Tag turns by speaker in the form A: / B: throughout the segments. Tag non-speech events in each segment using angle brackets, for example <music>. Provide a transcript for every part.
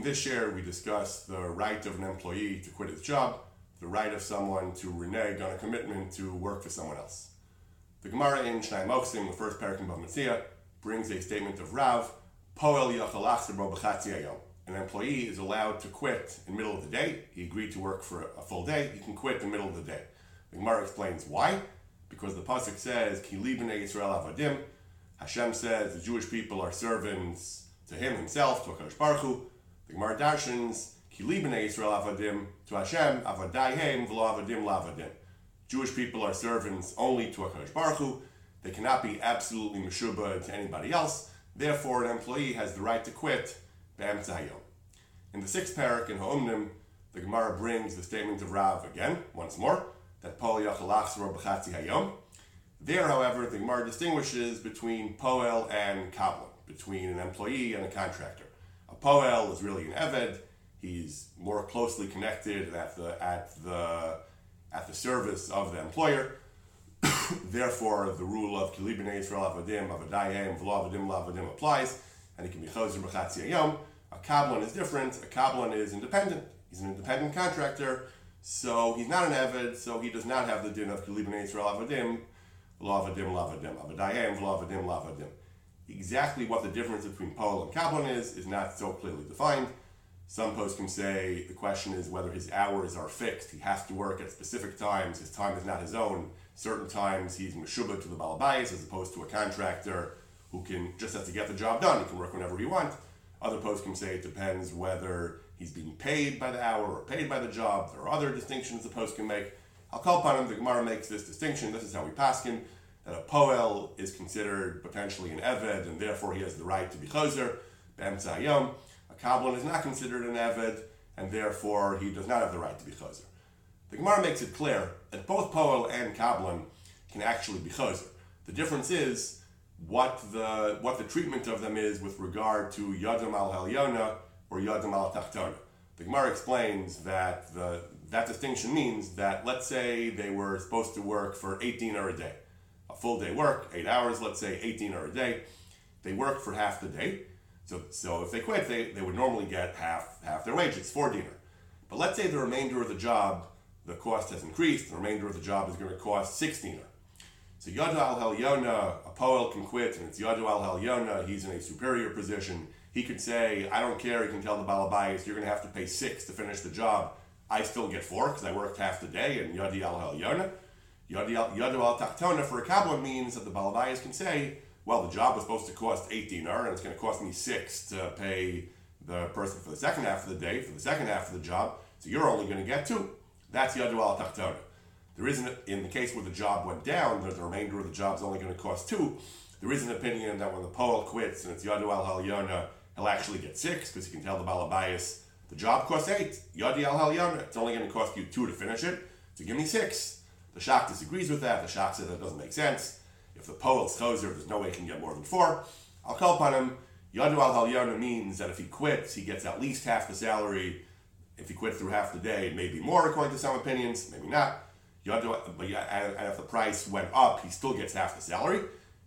A: In this share, we discuss the right of an employee to quit his job, the right of someone to renege on a commitment to work for someone else. The Gemara in Shnai Moksim, the first paragraph of Metzia, brings a statement of Rav, Poel An employee is allowed to quit in the middle of the day. He agreed to work for a full day. He can quit in the middle of the day. The Gemara explains why. Because the pasuk says, "Ki libnei Yisrael avadim." Hashem says the Jewish people are servants to Him Himself, to Hakadosh Baruch Hu. The Gemara darshans, "Ki libnei Yisrael avadim" to Hashem, avadayhem v'lo avadim lavadim. Jewish people are servants only to Hakadosh Baruch Hu. They cannot be absolutely meshubah to anybody else. Therefore, an employee has the right to quit be'emtzah In the sixth parak in Ha'umnim, the Gemara brings the statement of Rav again, once more that Poel Yachalach B'chatzi Hayom. There, however, the Gemara distinguishes between Poel and Kablan, between an employee and a contractor. Poel is really an Eved. He's more closely connected at the at the at the service of the employer. <coughs> Therefore, the rule of Kilibin Yisrael Avadim Avadayim V'lo Avadim Lavadim applies, and it can be Choser B'chatzi Hayom. A Kablan is different. A Kablan is independent. He's an independent contractor so he's not an Eved, so he does not have the din of Kalibin Yisrael Avadim, Lavadim Lavadim, Avadayim, Lavadim Lavadim. Exactly what the difference between Poel and Kablan is, is not so clearly defined. Some poskim say the question is whether his hours are fixed. He has to work at specific times. His time is not his own. Certain times he's Meshuba to the Balabais as opposed to a contractor who can just have to get the job done. He can work whenever he wants. Other poskim say it depends whether he's being paid by the hour or paid by the job. There are other distinctions the poskim make. I'll call upon him. The Gemara makes this distinction. This is how we pass him. That a poel is considered potentially an eved, and therefore he has the right to be choser. B'emtzayom. A kabbalan is not considered an eved, and therefore he does not have the right to be choser. The Gemara makes it clear that both poel and kabbalan can actually be choser. The difference is what the what the treatment of them is with regard to yadam al helyona or Yadam al Tachtona. The Gemara explains that the, that distinction means that let's say they were supposed to work for 18 hour a day, full day work, eight hours, let's say 18 hours a day. They work for half the day. So, so if they quit, they, they would normally get half half their wages, for dinner. But let's say the remainder of the job, the cost has increased, the remainder of the job is going to cost six dinar. So Yadu al Helyona, a poel can quit, and it's Yadu al Helyona, he's in a superior position he could say, I don't care, he can tell the Balabais, you're going to have to pay six to finish the job. I still get four because I worked half the day, and Yadi al Hel Yadu al Tachtona for a Kabbalan means that the Balabais can say, well, the job was supposed to cost 8 dinar, and it's going to cost me six to pay the person for the second half of the day, for the second half of the job, so you're only going to get two. That's Yadu al Tachtona. There isn't, in the case where the job went down, the remainder of the job is only going to cost two. There is an opinion that when the Poel quits and it's Yadu al Hel Yona, he'll actually get six because he can tell the Balabais the job costs eight. Yadi al Halyana. It's only going to cost you two to finish it. So give me six. The Shach disagrees with that. The Shach says that doesn't make sense. If the Poel's choser, there's no way he can get more than four. I'll call upon him. Yadu al Halyana means that if he quits, he gets at least half the salary. If he quits through half the day, maybe more according to some opinions, maybe not. Yadu, but and if the price went up, he still gets half the salary.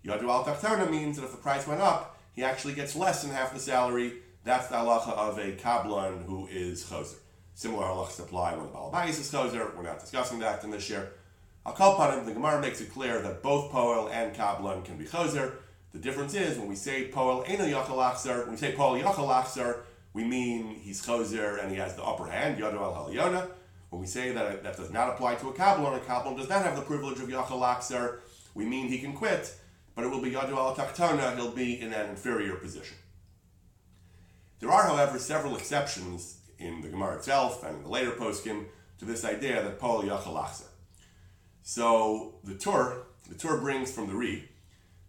A: Yadu al Tachtana means that if the price went up, he actually gets less than half the salary. That's the halacha of a kablan who is choser. Similar halachas apply when the balabais is choser. We're not discussing that in this year. Upon him. The Gemara makes it clear that both poel and kablan can be choser. The difference is when we say poel eno yachal when we say poel yachal we mean he's choser and he has the upper hand, yadu al halyona. When we say that that does not apply to a kablan, a kablan does not have the privilege of yachal we mean he can quit but it will be Yadu al Taktana, he'll be in an inferior position. There are, however, several exceptions in the Gemara itself and in the later poskim to this idea that Poel Yachal So the Tur, the Tur brings from the Re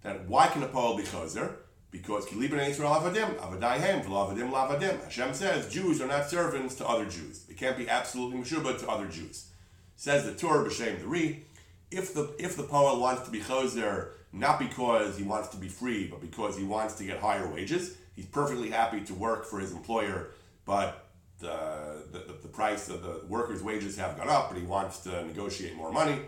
A: that why can a Poel be Chazer? Because Kilibin Israel Avadim, Avadayhem, Avadim Lavadim. Hashem says Jews are not servants to other Jews. They can't be absolutely Meshubah to other Jews. Says the Tur, B'Shem the Re, if the if the Poel wants to be Chazer not because he wants to be free, but because he wants to get higher wages. He's perfectly happy to work for his employer, but the, the, the price of the workers' wages have gone up, but he wants to negotiate more money.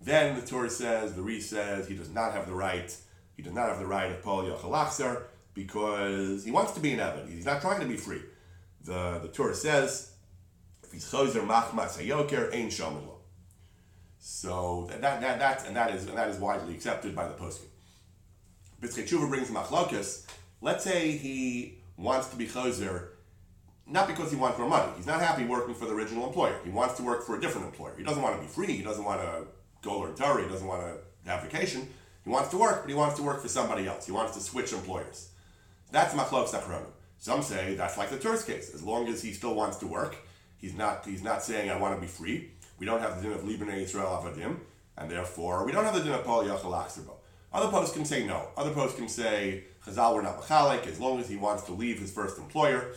A: Then the Torah says, the Re says, he does not have the right, he does not have the right of Poel Yochalachzer because he wants to be an Eved. He's not trying to be free. the, the Torah says, if he's choser machmas hayoker, ain't shamilo. So that, that, that, that, and that is and that is widely accepted by the poskim. Pischei Teshuva brings machlokas. Let's say he wants to be choser, not because he wants more money. He's not happy working for the original employer. He wants to work for a different employer. He doesn't want to be free. He doesn't want to go learn Torah. Doesn't want to have vacation. He wants to work, but he wants to work for somebody else. He wants to switch employers. That's machlok achronim. Some say that's like the Torah's case. As long as he still wants to work, he's not he's not saying I want to be free. We don't have the din of Libnei Yisrael Avadim, and therefore we don't have the din of Poel Yachal Other poskim say no. Other poskim say Chazal were not machalik. As long as he wants to leave his first employer,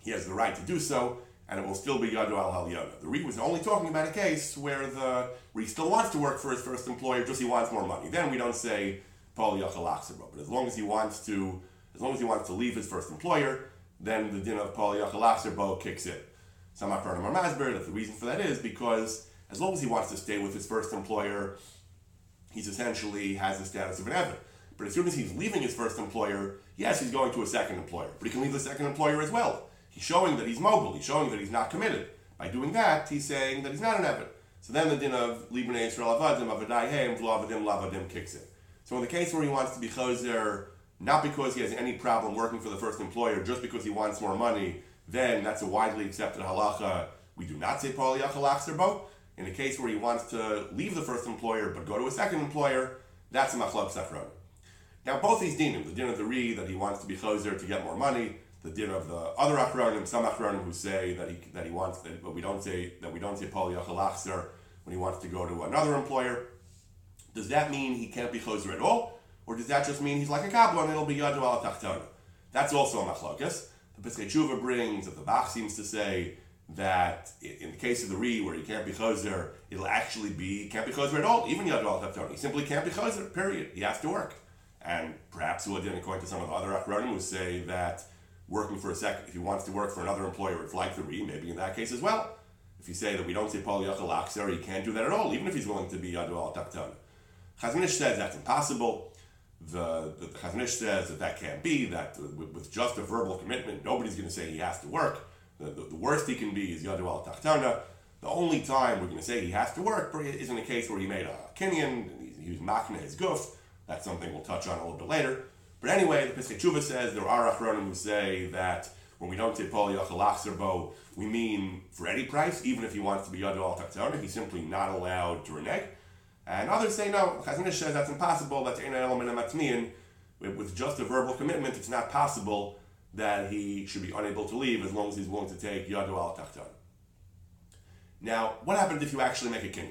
A: he has the right to do so, and it will still be Yadu al Haliyana. The Reed was only talking about a case where the still wants to work for his first employer, just he wants more money. Then we don't say Poel Yachal But as long as he wants to, as long as he wants to leave his first employer, then the din of Poel Yachal kicks in. Some Achronim are masber that the reason for that is because as long as he wants to stay with his first employer, he's essentially has the status of an Eved. But as soon as he's leaving his first employer, yes, he's going to a second employer, but he can leave the second employer as well. He's showing that he's mobile. He's showing that he's not committed. By doing that, he's saying that he's not an Eved. So then the din of Libnei Yisrael Avadim, Avadai Hem, Vlavadim, Lavadim kicks in. So in the case where he wants to be Choser, not because he has any problem working for the first employer, just because he wants more money, then that's a widely accepted halacha. We do not say Poel Yachal In a case where he wants to leave the first employer but go to a second employer, that's a machlok safron. Now both these dinim, the din of the re that he wants to be choser to get more money, the din of the other achronim, some achronim who say that he that he wants that, but we don't say that we don't say Poel Yachal when he wants to go to another employer. Does that mean he can't be choser at all, or does that just mean he's like a kabbalan and it'll be yadu al tachtana? That's also a machlokas. The Pischei Teshuva brings that the Bach seems to say that in the case of the Re, where he can't be Chazer, it'll actually be, can't be Chazer at all, even Yadu al He simply can't be Chazer, period. He has to work. And perhaps Uladin, according to some of the other Achronim, would say that working for a second, if he wants to work for another employer, it's like 3, maybe in that case as well. If you say that we don't say Poel he can't do that at all, even if he's willing to be Yadu al Takton. Chazon Ish says that's impossible the, the, the says that that can't be, that with, with, just a verbal commitment, nobody's going to say he has to work. The, the, the, worst he can be is Yadu al. The only time we're going to say he has to work is in a case where he made a Kinyan, he was Machna his goof. That's something we'll touch on a little bit later. But anyway, the Pischei Teshuva says there are Achronim who say that when we don't say Poel Yachal we mean for any price, even if he wants to be Yadu al Tachtana, he's simply not allowed to renege. And others say no, Chazon Ish says that's impossible, that's an element matmian. With just a verbal commitment, it's not possible that he should be unable to leave as long as he's willing to take Yadu al Tachtan. Now, what happens if you actually make a kinyan?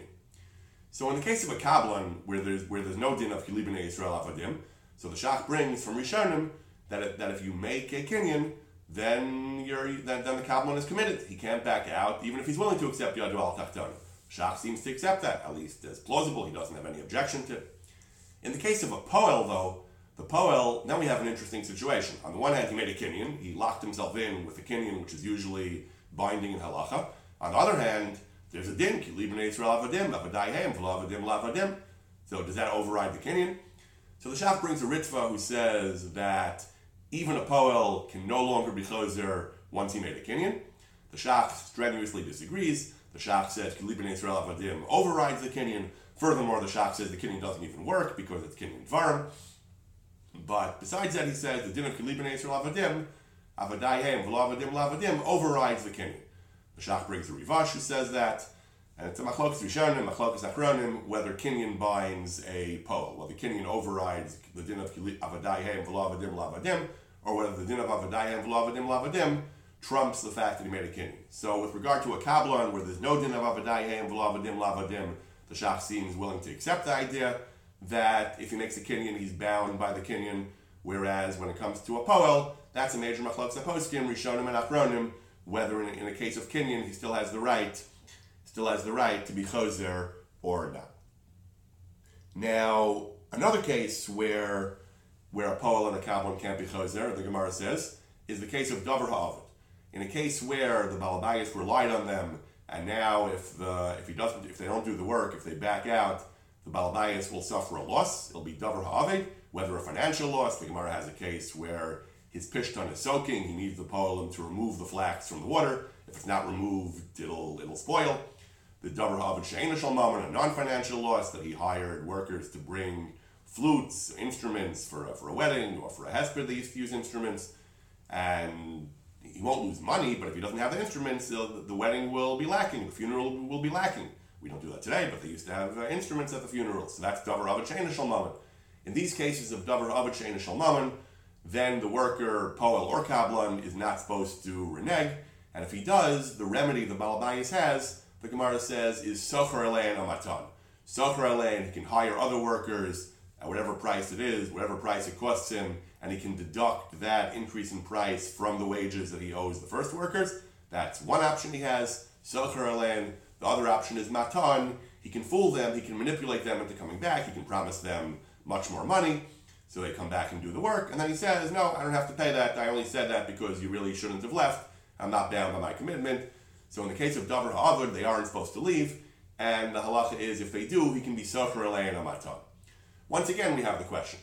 A: So in the case of a Kabbalan, where there's where there's no din of Kilibin Israel Avadim, so the Shach brings from Rishonim that, it, that if you make a kinyan, then you're then, then the Kabbalan is committed. He can't back out, even if he's willing to accept Yadu al Tachtan. Shach seems to accept that, at least as plausible. He doesn't have any objection to it. In the case of a Poel, though, the Poel, now we have an interesting situation. On the one hand, he made a Kinyan. He locked himself in with a Kinyan, which is usually binding in halacha. On the other hand, there's a din, Kilibin Yisrael Avadim, Avadayhem, Vlavadim, Lavadim. So does that override the Kinyan? So the Shach brings a Ritva who says that even a Poel can no longer be Choser once he made a Kinyan. The Shach strenuously disagrees. The Shach says Kilibin Israel Avadim overrides the Kinyan. Furthermore, the Shach says the Kinyan doesn't even work because it's Kinyan Dvarim. But besides that, he says the din of Kilibin Israel Avadim, Avadayhem Vlavadim Lavadim overrides the Kinyan. The Shach brings a Rivash who says that. And it's a machlokas rishonim, machlokas achronim, whether Kinyan binds a poel, whether Kinyan overrides the din of avadayhem v'lavadim lavadim, or whether the din of avadayhem v'lavadim lavadim trumps the fact that he made a Kinyan. So with regard to a kabbalan where there's no din of avadayim v'lavadim lavadim, the shach seems willing to accept the idea that if he makes a Kinyan, he's bound by the Kinyan, Whereas when it comes to a poel, that's a major machlokes poskim, rishonim and achronim. Whether in, in a case of Kinyan, he still has the right, still has the right to be choser or not. Now, another case where where a poel and a kabbalan can't be choser, the Gemara says, is the case of davar ha'avid. In a case where the Balabayas relied on them, and now if the if he doesn't if they don't do the work, if they back out, the Balabayas will suffer a loss. It'll be Davar Ha'avid, whether a financial loss. The Gemara has a case where his pishton is soaking, he needs the poem to remove the flax from the water. If it's not removed, it'll it'll spoil. The davar ha'avad she'ena shalmaman, a non-financial loss that he hired workers to bring flutes, instruments for a, for a wedding or for a hesper. They used to use instruments, and he won't lose money. But if he doesn't have the instruments, the, the wedding will be lacking. The funeral will be lacking. We don't do that today, but they used to have uh, instruments at the funerals. So that's davar ha'avad she'ena shalmaman. In these cases of davar ha'avad she'ena shalmaman, then the worker, poel or kablan, is not supposed to renege. And if he does, the remedy the Balabayas has, the Gemara says, is socher alein amatan. Socher he can hire other workers at whatever price it is, whatever price it costs him, and he can deduct that increase in price from the wages that he owes the first workers. That's one option he has. Socher alein. The other option is matan. He can fool them, he can manipulate them into coming back, he can promise them much more money. So they come back and do the work, and then he says, No, I don't have to pay that. I only said that because you really shouldn't have left. I'm not bound by my commitment. So in the case of Davar Ha'avud, they aren't supposed to leave, and the halacha is if they do, he can be Socher Elayin tongue. Once again, we have the question.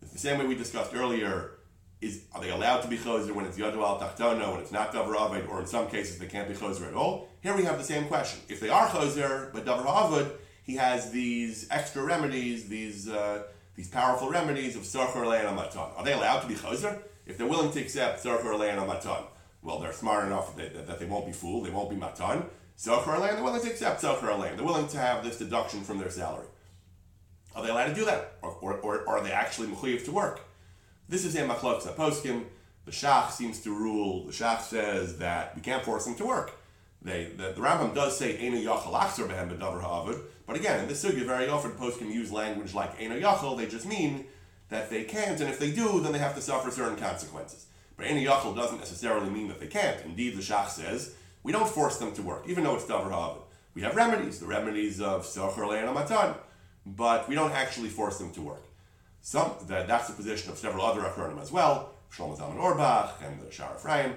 A: It's the same way we discussed earlier. Is are they allowed to be choser when it's yadu al tachtono, when it's not davar aved, or in some cases they can't be choser at all? Here we have the same question. If they are choser, but davar aved, he has these extra remedies, these uh, these powerful remedies of Sarchar Lein Matan. Are they allowed to be Chazer? If they're willing to accept Sarchar Lein Matan, well, they're smart enough that, that, that, they won't be fooled, they won't be Matan. Sarchar Lein, they're willing to accept Sarchar Lein. They're willing to have this deduction from their salary. Are they allowed to do that? Or, or, or are they actually Mechuyev to work? This is a Machlokes Poskim. The Shach seems to rule, the Shach says that we can't force them to work. They, the, the Rambam does say Eina Yachal Achzer Behem Bedavar Ha'avid, but again, in this sugya, very often can use language like Eina Yachal, they just mean that they can't, and if they do, then they have to suffer certain consequences. Eina Yachal doesn't necessarily mean that they can't. Indeed, the Shach says, we don't force them to work, even though it's Davar Ha'avid. We have remedies, the remedies of Socher Le'an Matan, but we don't actually force them to work. Some, that, that's the position of several other Achronim as well, Shlomo Zalman Auerbach and the Shaar Ephraim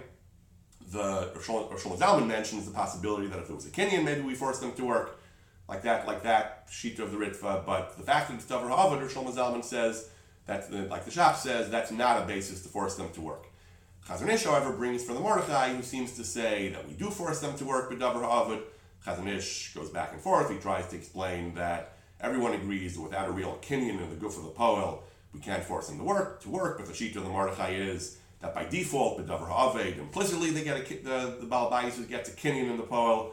A: the Shlomo Zalman mentions the possibility that if it was a Kinyan, maybe we force them to work like that, like that sheet of the Ritva. But the fact that it's Davar or Shlomo Zalman says that, like the Shach says, that's not a basis to force them to work. Chazon Ish, however, brings from the Mordechai, who seems to say that we do force them to work with Davar Havad. Chazon Ish goes back and forth. He tries to explain that everyone agrees that without a real Kinyan in the goof of the Poel, we can't force them to work. To work, but the sheet of the Mordechai is that by default, Davar Haved, implicitly they get a, the, the Balabais gets a Kinyan in the Poel,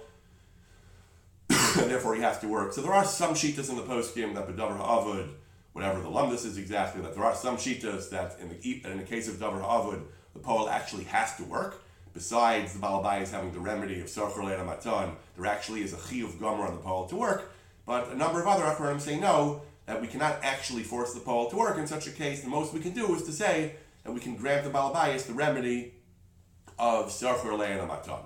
A: <coughs> and therefore he has to work. So there are some Shitas in the poskim that Davar Havud, whatever the Lumdus is exactly, that there are some Shitas that in the, in the case of Davar Havud, the Poel actually has to work. Besides the Balabais having the remedy of Socher Leina Matan, there actually is a Chiyuv Gomer on the Poel to work. But a number of other Akharim say no, that we cannot actually force the Poel to work. In such a case, the most we can do is to say that we can grant the Balabayas the remedy of Sarchur Le'an Matan.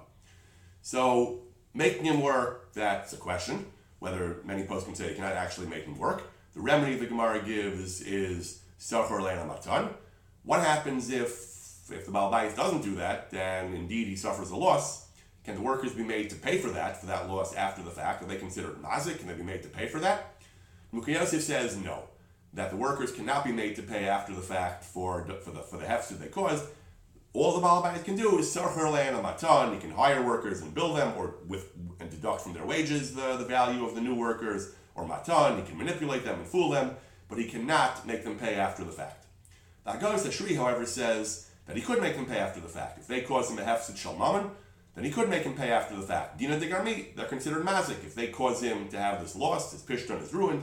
A: So, making him work, that's a question. Whether many poskim say they cannot actually make him work. The remedy the Gemara gives is Sarchur Le'an Matan. What happens if if the Balabayas doesn't do that, then indeed he suffers a loss? Can the workers be made to pay for that, for that loss after the fact? Are they considered mazik? Can they be made to pay for that? Mukayosef says no that the workers cannot be made to pay after the fact for, for the for the hefsed they caused. All the Balabais can do is sarcher land matan. He can hire workers and bill them, or with and deduct from their wages the, the value of the new workers, or matan. He can manipulate them and fool them, but he cannot make them pay after the fact. The Hagahos Asheri, however, says that he could make them pay after the fact. If they cause him a hefsed shalmaman, then he could make him pay after the fact. Dina de Garmi, they're considered mazik. If they cause him to have this lost, his pishton is ruined,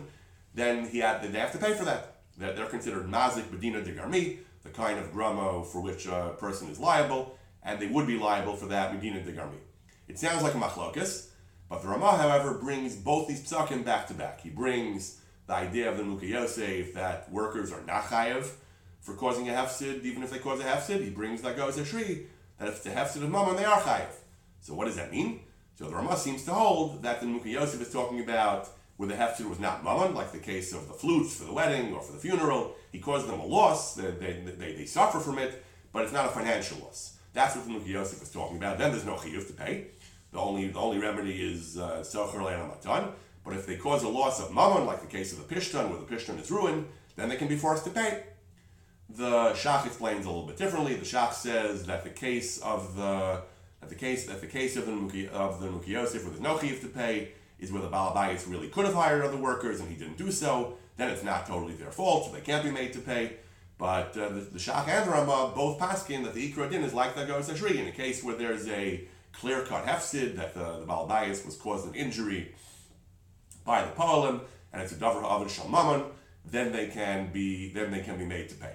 A: then he had, they have to pay for that. They're, they're considered mazik bedina de garmi, the kind of gramo for which a person is liable, and they would be liable for that medina de garmi. It sounds like a machlokas, but the Ramah, however, brings both these psakim back to back. He brings the idea of the Muka Yosef that workers are not chayev for causing a hefsid, even if they cause a hefsid. He brings that goes a shri, that if it's a hefsid of mammon, they are chayev. So what does that mean? So the Ramah seems to hold that the Muka Yosef is talking about where the hefsed was not mammon, like the case of the flutes for the wedding or for the funeral. He caused them a loss, they, they, they, they suffer from it, but it's not a financial loss. That's what the Nuki Yosef is talking about. Then there's no chiyuv to pay. The only, the only remedy is uh, socher uh, matan. But if they cause a loss of mammon, like the case of the pishtan, where the pishtan is ruined, then they can be forced to pay. The Shach explains a little bit differently. The Shach says that the case of the that the case that the case of the Muki, of the Muki with no chiv to pay is where the Balabayas really could have hired other workers and he didn't do so. Then it's not totally their fault, so they can't be made to pay. But uh, the, the Shach and the both paskin that the Ikra din is like the Goes in a case where there's a clear cut hefsid that the, the Balabayas was caused an injury by the Palim and it's a Davar Avin Shalmaman, then they can be then they can be made to pay.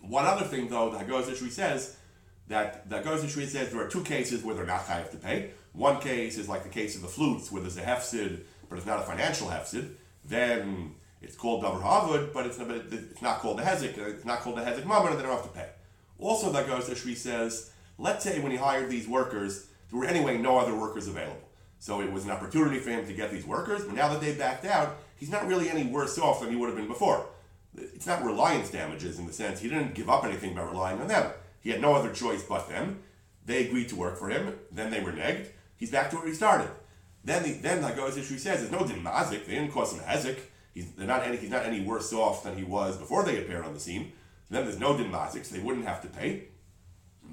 A: One other thing though, the Hagahos Asheri says that the Hagahos Asheri says there are two cases where they're not chayav to pay. One case is like the case of the flutes, where there's a hefsid, but it's not a financial hefsid. Then it's called davar havud, but it's not, it's not called the hezek. Uh, it's not called the hezek mammon, and they don't have to pay. Also, the Hagahos Asheri says, let's say when he hired these workers, there were anyway no other workers available. So it was an opportunity for him to get these workers, but now that they backed out, he's not really any worse off than he would have been before. It's not reliance damages in the sense he didn't give up anything by relying on them. He had no other choice but them. They agreed to work for him, then they were negged. He's back to where he started. Then the, then like Goes says, there's no din mazik, they didn't cause him hezek. He's not any he's not any worse off than he was before they appeared on the scene. Then there's no din mazik, so they wouldn't have to pay.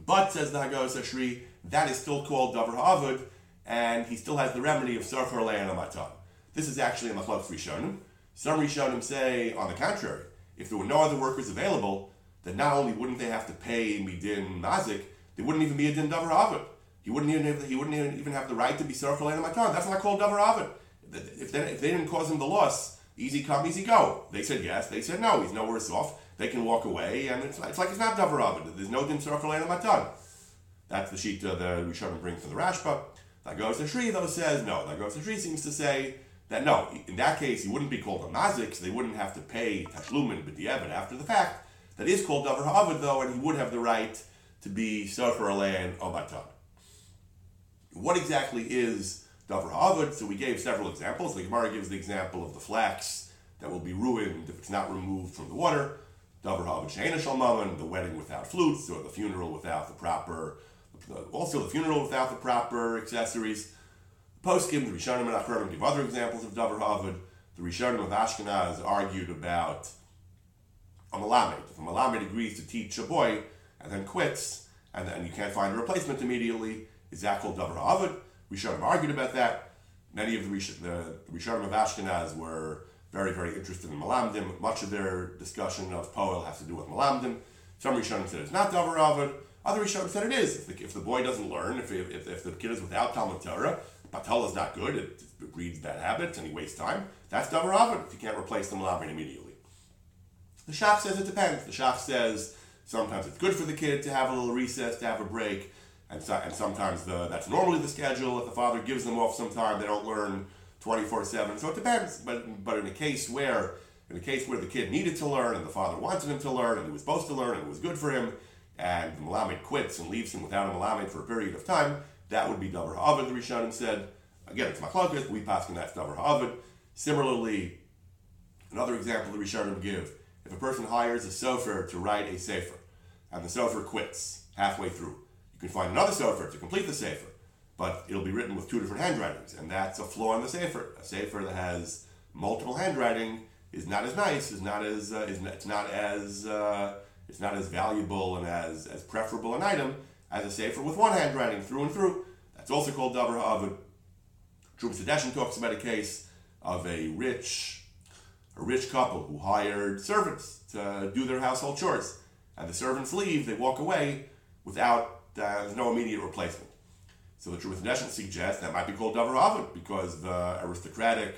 A: But says the Hagahos Asheri, that is still called davar havud, and he still has the remedy of Sarfar Le'an Amatan. This is actually a Machlok Rishonim. Some Rishonim say, on the contrary, if there were no other workers available, then not only wouldn't they have to pay Midin Mazik, they wouldn't even be a Din Davar Avid. He wouldn't even have, he wouldn't even have the right to be Sarfar Le'an Amatan. That's not called Davar Avid. If they, if they didn't cause him the loss, easy come, easy go. They said yes, they said no, he's no worse off. They can walk away, and it's, it's like it's not Davar Avid. There's no Din Sarfar Le'an Amatan. That's the sheet uh, the Rishonim bring from the Rashba. That goes to Shri, though, says no. That goes to Shri seems to say that no, in that case, he wouldn't be called a mazik, so they wouldn't have to pay tashlumin b'diavad after the fact. That is called davar ha'avad, though, and he would have the right to be sofer alein obatan. What exactly is davar ha'avad? So we gave several examples. The Gemara gives the example of the flax that will be ruined if it's not removed from the water. Davar ha'avad she'ena shalmaman, the wedding without flutes, or the funeral without the proper also the funeral without the proper accessories. Poskim, the Rishonim and Achronim give other examples of Davar Havud. The Rishonim of Ashkenaz argued about a Malamed. If a Malamed agrees to teach a boy and then quits, and then you can't find a replacement immediately, is that called Davar Havud? Rishonim argued about that. Many of the, Rish- the, the Rishonim of Ashkenaz were very, very interested in Malamdim. Much of their discussion of Poel has to do with Malamdim. Some Rishonim said it's not Davar Havud. Other Rishonim said it is. If the, if the boy doesn't learn, if, if, if the kid is without Talmud Torah, Batal is not good, it, breeds bad habits and he wastes time, that's Davar Avin if you can't replace the Malamed immediately. The Shach says it depends. The Shach says sometimes it's good for the kid to have a little recess, to have a break, and, so, and sometimes the, that's normally the schedule. If the father gives them off some time, they don't learn 24-7. So it depends. But, but in a case where in a case where the kid needed to learn and the father wanted him to learn and he was supposed to learn and it was good for him, and the Malamed quits and leaves him without a Malamed for a period of time, that would be Davar Ha'avid, the Rishonim said. Again, it's Machlokes, we pass on that's Davar Ha'avid. Similarly, another example the Rishonim give, if a person hires a sofer to write a sefer, and the sofer quits halfway through, you can find another sofer to complete the sefer, but it'll be written with two different handwritings, and that's a flaw in the sefer. A sefer that has multiple handwriting is not as nice, is not as, uh, is not, it's not as, uh, it's not as valuable and as, as preferable an item as a sefer with one hand handwriting through and through. That's also called davar ha'avid. Trumas Hadeshin talks about a case of a rich, a rich couple who hired servants to do their household chores, and the servants leave, they walk away without uh, there's no immediate replacement. So the Trumas Hadeshin suggests that might be called davar ha'avid because the aristocratic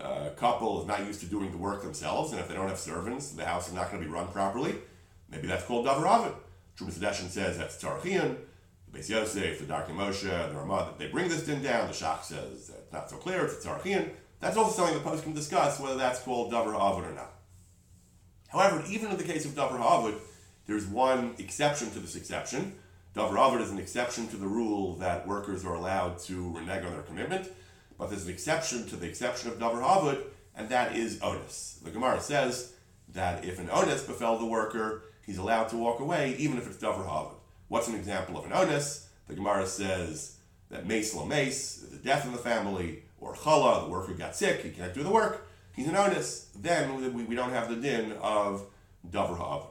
A: uh, couple is not used to doing the work themselves, and if they don't have servants, the house is not going to be run properly. Maybe that's called davar ha'avid. Trumas Hadeshin says that's tzarich iyun. The Beis Yosef, the Darkei Moshe, the Ramah, they bring this din down. The Shach says it's not so clear, it's tzarich iyun. That's also something the poskim discuss whether that's called davar ha'avid or not. However, even in the case of davar ha'avid, there's one exception to this exception. Davar ha'avid is an exception to the rule that workers are allowed to renege on their commitment, but there's an exception to the exception of davar ha'avid, and that is onus. The Gemara says that if an onus befell the worker, he's allowed to walk away, even if it's davar ha'avid. What's an example of an onus? The Gemara says that mace la mace, the death in the family, or chala, the worker got sick, he can't do the work, he's an onus. Then we, we don't have the din of davar ha'avid.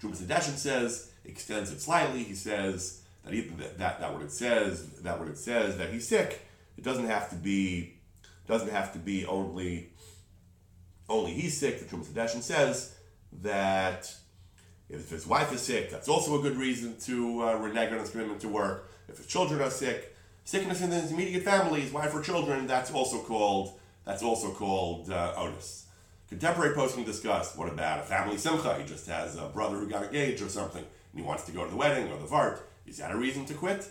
A: Trumas Hadeshin says, extends it slightly. He says that, he, that, that, that what it says, that what it says, that he's sick, it doesn't have to be, doesn't have to be only, only he's sick. The Trumas says that if his wife is sick, that's also a good reason to uh, renege on his commitment to work. If his children are sick, sickness in his immediate family, his wife or children, that's also called that's also called uh, onus. Contemporary poskim discuss what about a family simcha? He just has a brother who got engaged or something, and he wants to go to the wedding or the vart. Is that a reason to quit?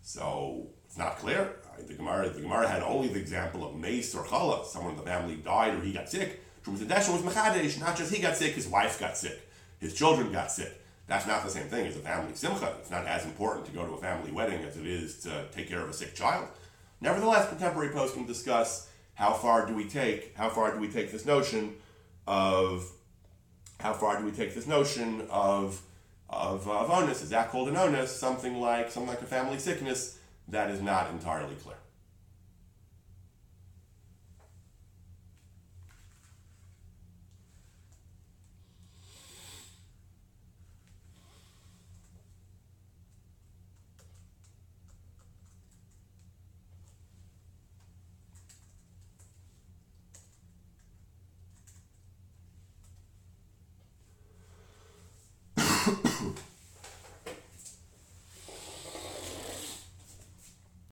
A: So it's not clear. The Gemara, the Gemara had only the example of mace or challah. Someone in the family died or he got sick. Trumas was mechadesh. Not just he got sick, his wife got sick, his children got sick. That's not the same thing as a family simcha. It's not as important to go to a family wedding as it is to take care of a sick child. Nevertheless, contemporary poskim discuss how far do we take, how far do we take this notion of, how far do we take this notion of, of, of onus? Is that called an onus? Something like, something like a family sickness? That is not entirely clear.